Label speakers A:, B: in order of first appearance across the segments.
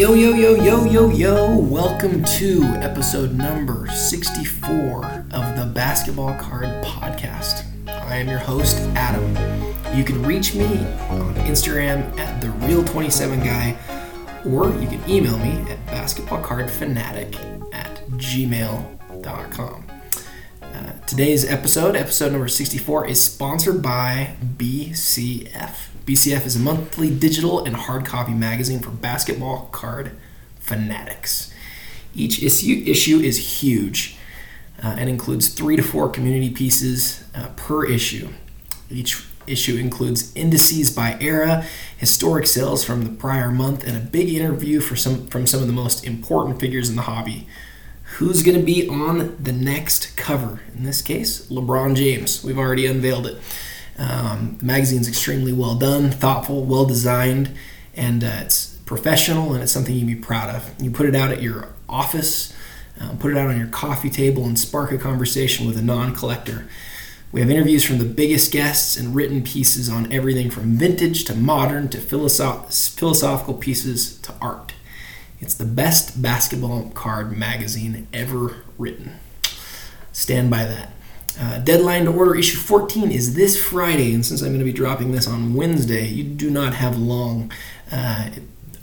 A: Yo, yo, yo, yo, yo, yo. Welcome to episode number 64 of the Basketball Card Podcast. I am your host, Adam. You can reach me on Instagram at the real 27 guy, or you can email me at basketballcardfanatic at gmail.com. Uh, today's episode, episode number 64, is sponsored by BCF. BCF is a monthly digital and hard copy magazine for basketball card fanatics. Each issue, issue is huge uh, and includes three to four community pieces uh, per issue. Each issue includes indices by era, historic sales from the prior month, and a big interview for some from some of the most important figures in the hobby. Who's going to be on the next cover? In this case, LeBron James. We've already unveiled it. Um, the magazine's extremely well done, thoughtful, well designed, and uh, it's professional and it's something you'd be proud of. You put it out at your office, um, put it out on your coffee table, and spark a conversation with a non collector. We have interviews from the biggest guests and written pieces on everything from vintage to modern to philosoph- philosophical pieces to art. It's the best basketball card magazine ever written. Stand by that. Uh, deadline to order issue 14 is this Friday, and since I'm going to be dropping this on Wednesday, you do not have long. Uh,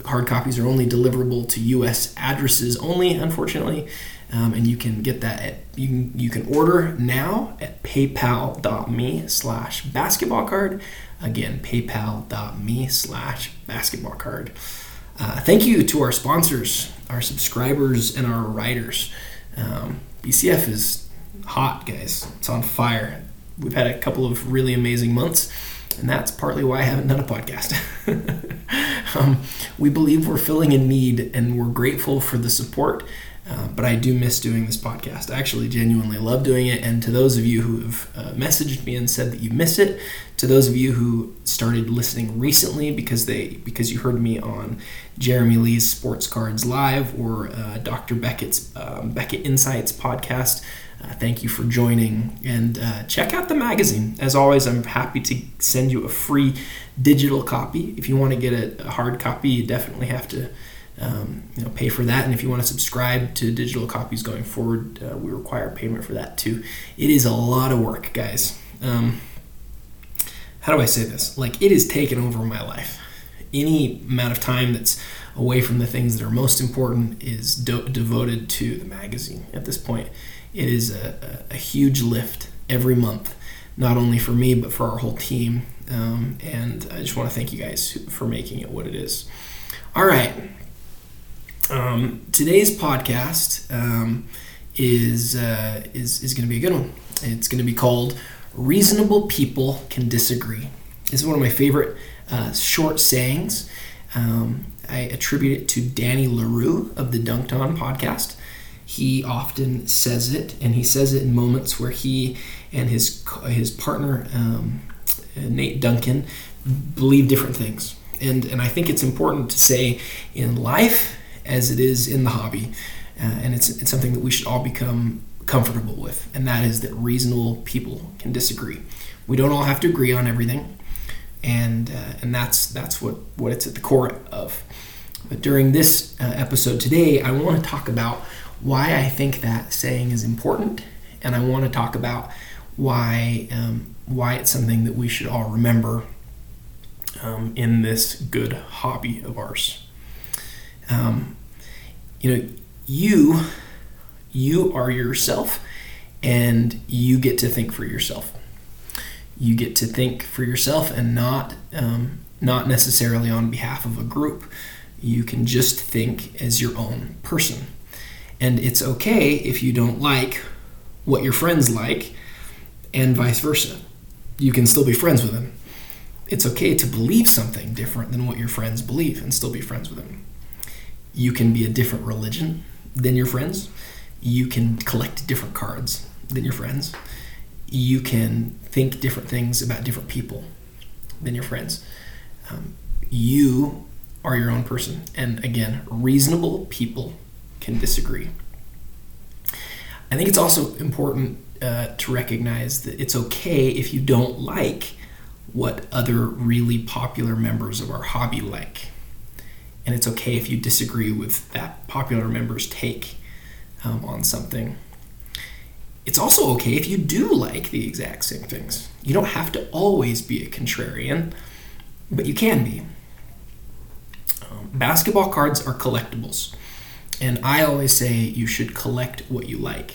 A: hard copies are only deliverable to U.S. addresses only, unfortunately, um, and you can get that at you can you can order now at PayPal.me/slash basketball card. Again, PayPal.me slash basketball card. Uh, thank you to our sponsors, our subscribers, and our writers. Um, BCF is hot, guys. It's on fire. We've had a couple of really amazing months, and that's partly why I haven't done a podcast. um, we believe we're filling a need, and we're grateful for the support. Uh, but I do miss doing this podcast. I actually genuinely love doing it. And to those of you who have uh, messaged me and said that you miss it, to those of you who started listening recently because they because you heard me on Jeremy Lee's Sports Cards Live or uh, Dr. Beckett's um, Beckett Insights podcast, uh, thank you for joining and uh, check out the magazine. As always, I'm happy to send you a free digital copy. If you want to get a, a hard copy, you definitely have to um, you know, pay for that. And if you want to subscribe to digital copies going forward, uh, we require payment for that too. It is a lot of work, guys. Um, how do I say this? Like, it has taken over my life. Any amount of time that's away from the things that are most important is devoted to the magazine at this point. It is a, a, a, huge lift every month, not only for me, but for our whole team. Um, and I just want to thank you guys for making it what it is. All right. Um, today's podcast um, is, uh, is, is going to be a good one. It's going to be called Reasonable People Can Disagree. This is one of my favorite uh, short sayings. Um, I attribute it to Danny Leroux of the Dunc'd On podcast he often says it, and he says it in moments where he and his his partner um, Nate Duncan believe different things. And and I think it's important to say in life as it is in the hobby, uh, and it's it's something that we should all become comfortable with, and that is that reasonable people can disagree. We don't all have to agree on everything, and uh, and that's that's what what it's at the core of. But during this uh, episode today, I want to talk about why I think that saying is important, and I want to talk about why um, why it's something that we should all remember um, in this good hobby of ours. Um, you know, you you are yourself, and you get to think for yourself. You get to think for yourself, and not um, not necessarily on behalf of a group. You can just think as your own person. And it's okay if you don't like what your friends like, and vice versa. You can still be friends with them. It's okay to believe something different than what your friends believe and still be friends with them. You can be a different religion than your friends. You can collect different cards than your friends. You can think different things about different people than your friends. Um, you are your own person. And again, reasonable people can disagree. I think it's also important uh, to recognize that it's okay if you don't like what other really popular members of our hobby like. And it's okay if you disagree with that popular member's take um, on something. It's also okay if you do like the exact same things. You don't have to always be a contrarian, but you can be. Um, basketball cards are collectibles, and I always say you should collect what you like.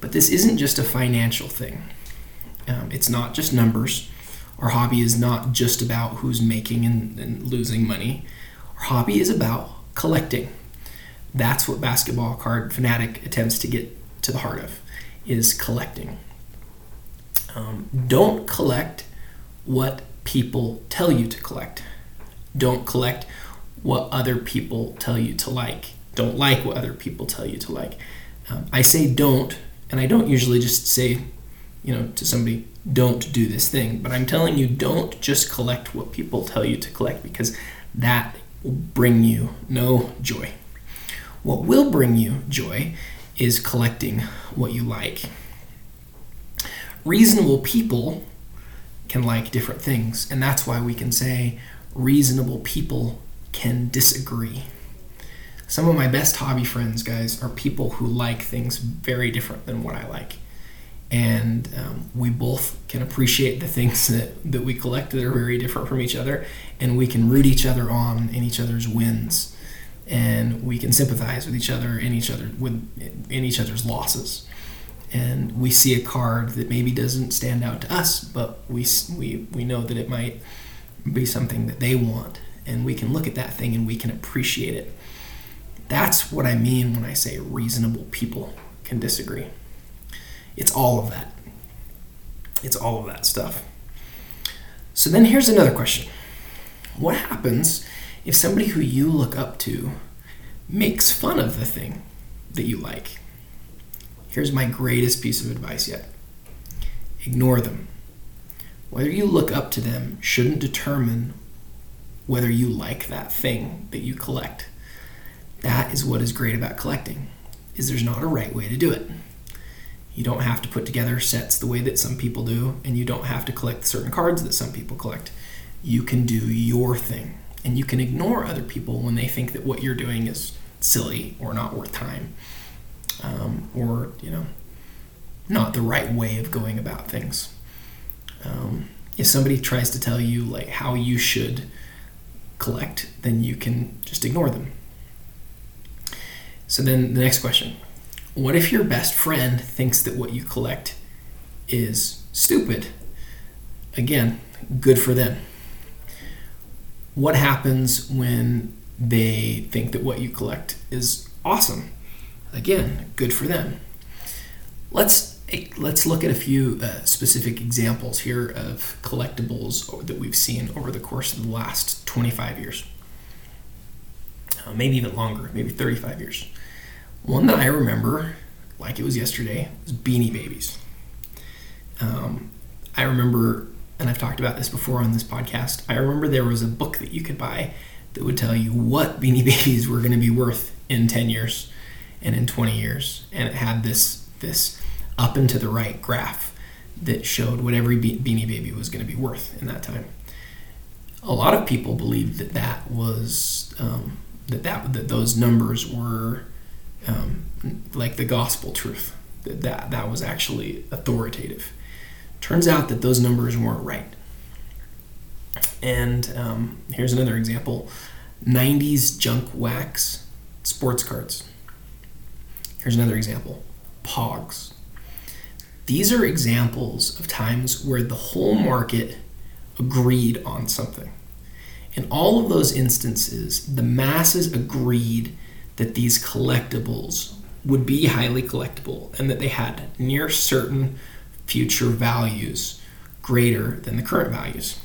A: But this isn't just a financial thing. Um, it's not just numbers. Our hobby is not just about who's making and, and losing money. Hobby is about collecting. That's what basketball card fanatic attempts to get to the heart of is collecting. Um, don't collect what people tell you to collect. Don't collect what other people tell you to like. Don't like what other people tell you to like. Um, I say don't, and I don't usually just say, you know, to somebody, don't do this thing. But I'm telling you, don't just collect what people tell you to collect because that will bring you no joy. What will bring you joy is collecting what you like. Reasonable people can like different things, and that's why we can say reasonable people can disagree. Some of my best hobby friends, guys, are people who like things very different than what I like. And um, we both can appreciate the things that, that we collect that are very different from each other, and we can root each other on in each other's wins, and we can sympathize with each other in each other with in each other's losses. And we see a card that maybe doesn't stand out to us, but we we we know that it might be something that they want, and we can look at that thing and we can appreciate it. That's what I mean when I say reasonable people can disagree. It's all of that. It's all of that stuff. So then here's another question What happens if somebody who you look up to makes fun of the thing that you like? Here's my greatest piece of advice yet ignore them. Whether you look up to them shouldn't determine whether you like that thing that you collect. That is what is great about collecting. Is there's not a right way to do it. You don't have to put together sets the way that some people do, and you don't have to collect certain cards that some people collect. You can do your thing, and you can ignore other people when they think that what you're doing is silly or not worth time, um, or you know, not the right way of going about things. Um, if somebody tries to tell you like how you should collect, then you can just ignore them. So then the next question what if your best friend thinks that what you collect is stupid? Again, good for them. What happens when they think that what you collect is awesome? Again, good for them. Let's let's look at a few uh, specific examples here of collectibles that we've seen over the course of the last 25 years. Uh, maybe even longer, maybe 35 years. One that I remember, like it was yesterday, was Beanie Babies. Um, I remember, and I've talked about this before on this podcast, I remember there was a book that you could buy that would tell you what Beanie Babies were going to be worth in 10 years and in 20 years. And it had this, this up and to the right graph that showed what every Be- Beanie Baby was going to be worth in that time. A lot of people believed that that was um, that, that that those numbers were um, like the gospel truth that, that that was actually authoritative. Turns out that those numbers weren't right. And um, here's another example 90s junk wax sports cards. Here's another example Pogs. These are examples of times where the whole market agreed on something. In all of those instances, the masses agreed that these collectibles would be highly collectible and that they had near certain future values greater than the current values.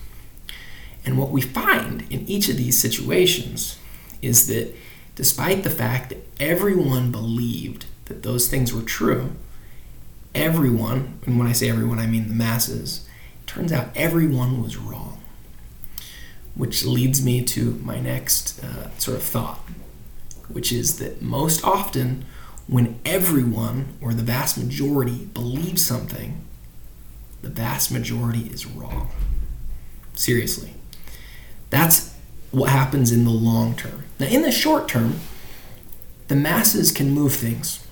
A: And what we find in each of these situations is that despite the fact that everyone believed that those things were true, everyone, and when I say everyone, I mean the masses, turns out everyone was wrong. Which leads me to my next uh, sort of thought which is that most often when everyone or the vast majority believes something, the vast majority is wrong. Seriously. That's what happens in the long term. Now, in the short term, the masses can move things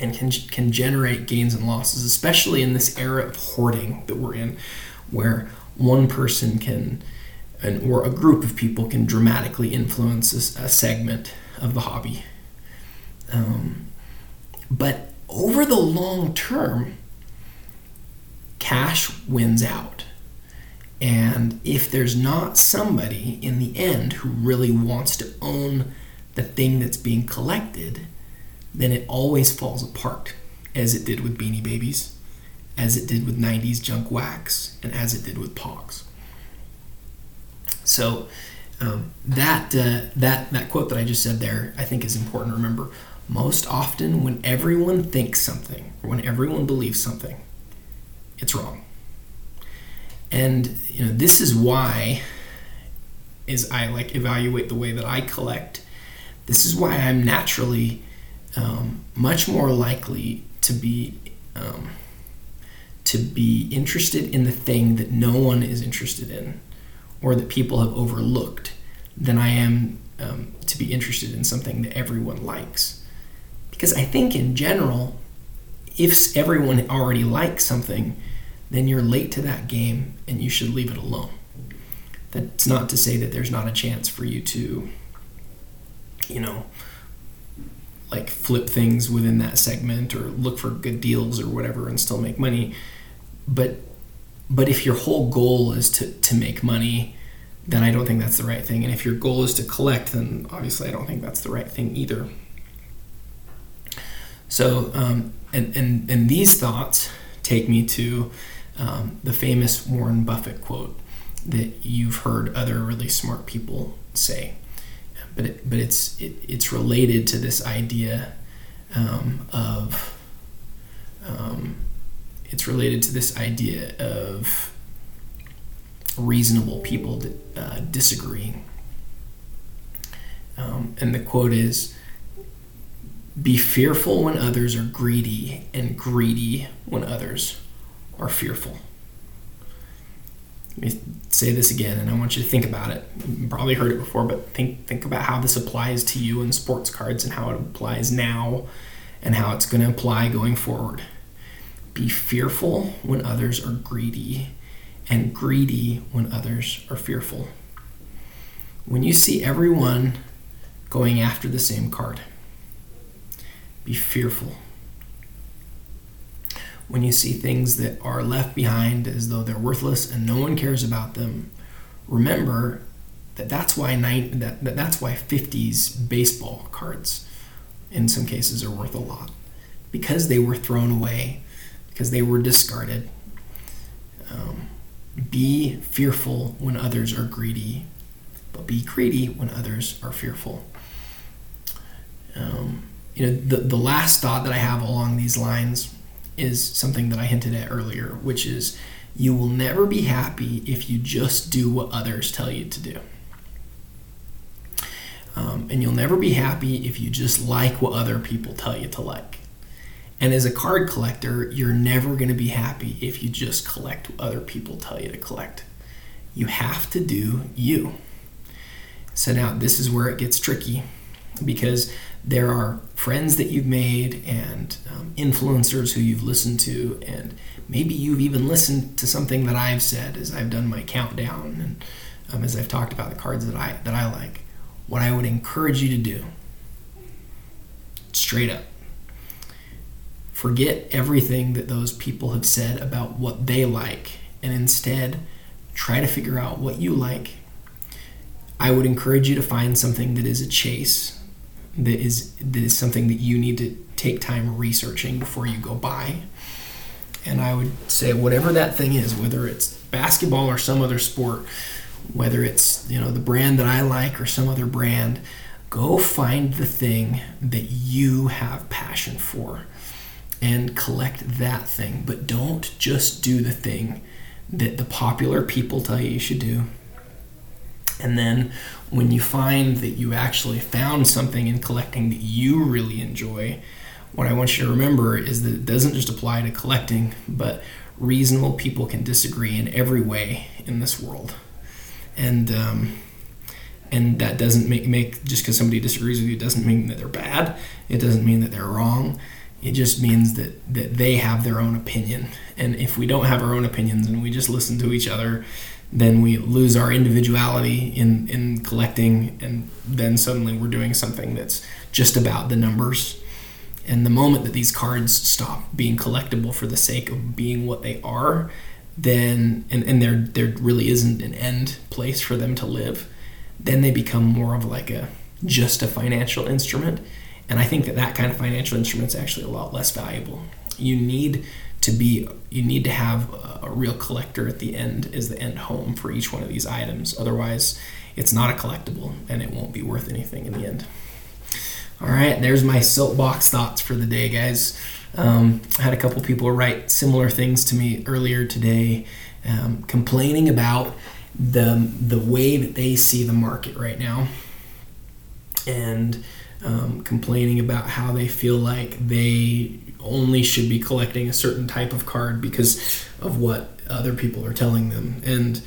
A: and can, can generate gains and losses, especially in this era of hoarding that we're in, where one person can, and, or a group of people can dramatically influence a, a segment of the hobby. Um, but over the long term, cash wins out. And if there's not somebody in the end who really wants to own the thing that's being collected, then it always falls apart, as it did with Beanie Babies, as it did with 90s junk wax, and as it did with Pogs. So um, that uh, that that quote that I just said there, I think is important to remember. Most often, when everyone thinks something, or when everyone believes something, it's wrong. And you know, this is why is I like evaluate the way that I collect. This is why I'm naturally um, much more likely to be um, to be interested in the thing that no one is interested in, or that people have overlooked, than I am um, to be interested in something that everyone likes. Because I think in general, if everyone already likes something, then you're late to that game and you should leave it alone. That's not to say that there's not a chance for you to, you know, like flip things within that segment or look for good deals or whatever and still make money. But but if your whole goal is to, to make money, then I don't think that's the right thing. And if your goal is to collect, then obviously I don't think that's the right thing either. So, um, and, and, and these thoughts take me to um, the famous Warren Buffett quote that you've heard other really smart people say. But, it, but it's, it, it's related to this idea um, of, um, it's related to this idea of reasonable people uh, disagreeing. Um, and the quote is Be fearful when others are greedy, and greedy when others are fearful. Let me say this again, and I want you to think about it. You probably heard it before, but think think about how this applies to you in sports cards and how it applies now and how it's going to apply going forward. Be fearful when others are greedy, and greedy when others are fearful. When you see everyone going after the same card, be fearful when you see things that are left behind as though they're worthless and no one cares about them, remember that that's why nine, that, that that's why 50s baseball cards in some cases are worth a lot because they were thrown away, because they were discarded. Um, be fearful when others are greedy, but be greedy when others are fearful. Um, you know, the, the last thought that I have along these lines is something that I hinted at earlier, which is you will never be happy if you just do what others tell you to do. Um, and you'll never be happy if you just like what other people tell you to like. And as a card collector, you're never going to be happy if you just collect what other people tell you to collect. You have to do you. So now this is where it gets tricky because there are friends that you've made and um, influencers who you've listened to, and maybe you've even listened to something that I've said as I've done my countdown and um, as I've talked about the cards that I that I like. What I would encourage you to do, straight up, forget everything that those people have said about what they like, and instead try to figure out what you like. I would encourage you to find something that is a chase that is that is something that you need to take time researching before you go buy. And I would say whatever that thing is, whether it's basketball or some other sport, whether it's you know the brand that I like or some other brand, go find the thing that you have passion for and collect that thing. But don't just do the thing that the popular people tell you you should do. And then when you find that you actually found something in collecting that you really enjoy, what I want you to remember is that it doesn't just apply to collecting, but reasonable people can disagree in every way in this world. And um, and that doesn't make make just because somebody disagrees with you doesn't mean that they're bad. It doesn't mean that they're wrong. It just means that that they have their own opinion. And if we don't have our own opinions and we just listen to each other, then we lose our individuality in in collecting, and then suddenly we're doing something that's just about the numbers. And the moment that these cards stop being collectible for the sake of being what they are, then and, and there there really isn't an end place for them to live then they become more of like a just a financial instrument. And I think that that kind of financial instrument is actually a lot less valuable. You need to be you need to have a, real collector at the end as the end home for each one of these items. Otherwise, it's not a collectible and it won't be worth anything in the end. All right, there's my soapbox thoughts for the day, guys. Um, I had a couple people write similar things to me earlier today, um, complaining about the the way that they see the market right now and um, complaining about how they feel like they only should be collecting a certain type of card because of what other people are telling them and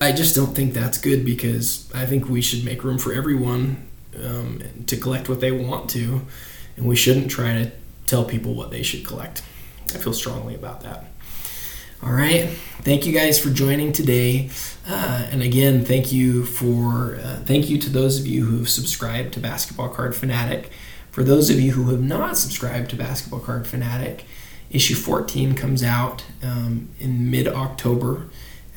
A: I just don't think that's good because I think we should make room for everyone um, to collect what they want to, and we shouldn't try to tell people what they should collect. I feel strongly about that. All right. Thank you guys for joining today. And again, thank you for uh, thank you to those of you who have subscribed to Basketball Card Fanatic. For those of you who have not subscribed to Basketball Card Fanatic, issue 14 comes out um, in mid October,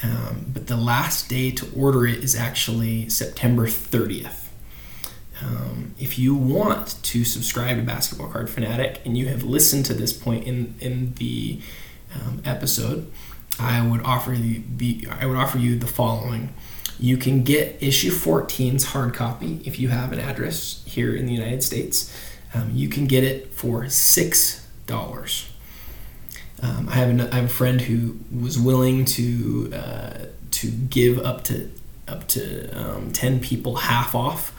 A: um, but the last day to order it is actually September 30th. Um, if you want to subscribe to Basketball Card Fanatic and you have listened to this point in in the um, episode, I would offer you the I would offer you the following. You can get issue 14's hard copy if you have an address here in the United States. Um, you can get it for six dollars. Um, I have an, I have a friend who was willing to uh, to give up to up to um, ten people half off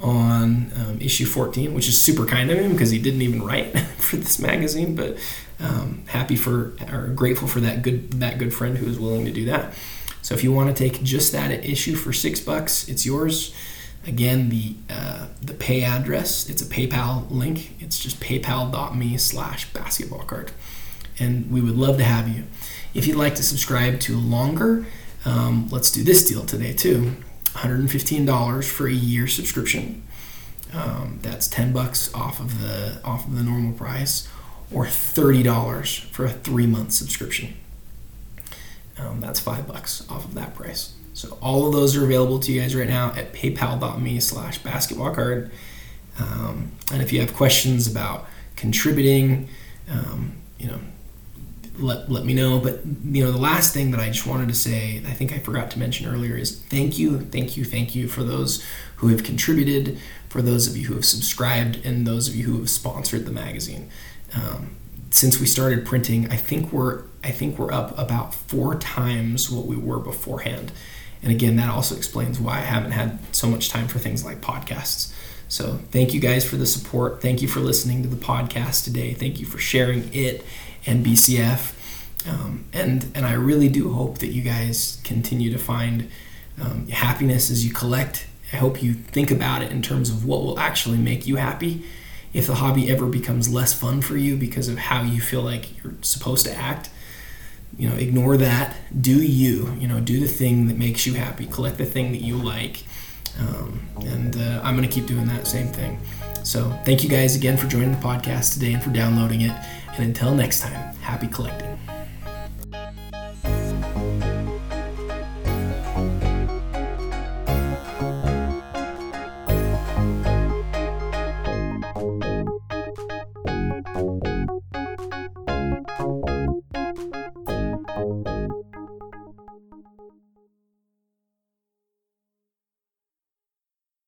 A: on um, issue 14, which is super kind of him because he didn't even write for this magazine. But um, happy for or grateful for that good that good friend who is willing to do that. So if you want to take just that issue for six bucks, it's yours. Again, the uh, the pay address it's a PayPal link. It's just PayPal.me slash basketball card, and we would love to have you. If you'd like to subscribe to longer, um, let's do this deal today too. $115 for a year subscription. Um, that's 10 bucks off of the off of the normal price or $30 for a three month subscription. Um, that's five bucks off of that price. So all of those are available to you guys right now at paypal.me slash basketball card. Um, and if you have questions about contributing, um, you know, let, let me know. But you know, the last thing that I just wanted to say, I think I forgot to mention earlier, is thank you, thank you, thank you for those who have contributed, for those of you who have subscribed, and those of you who have sponsored the magazine. Um, since we started printing, I think we're I think we're up about four times what we were beforehand. And again, that also explains why I haven't had so much time for things like podcasts. So, thank you guys for the support. Thank you for listening to the podcast today. Thank you for sharing it and BCF. Um, and and I really do hope that you guys continue to find um, happiness as you collect. I hope you think about it in terms of what will actually make you happy if the hobby ever becomes less fun for you because of how you feel like you're supposed to act, you know, ignore that. Do you, you know, do the thing that makes you happy. Collect the thing that you like. Um, and uh, I'm going to keep doing that same thing. So thank you guys again for joining the podcast today and for downloading it. And until next time, happy collecting.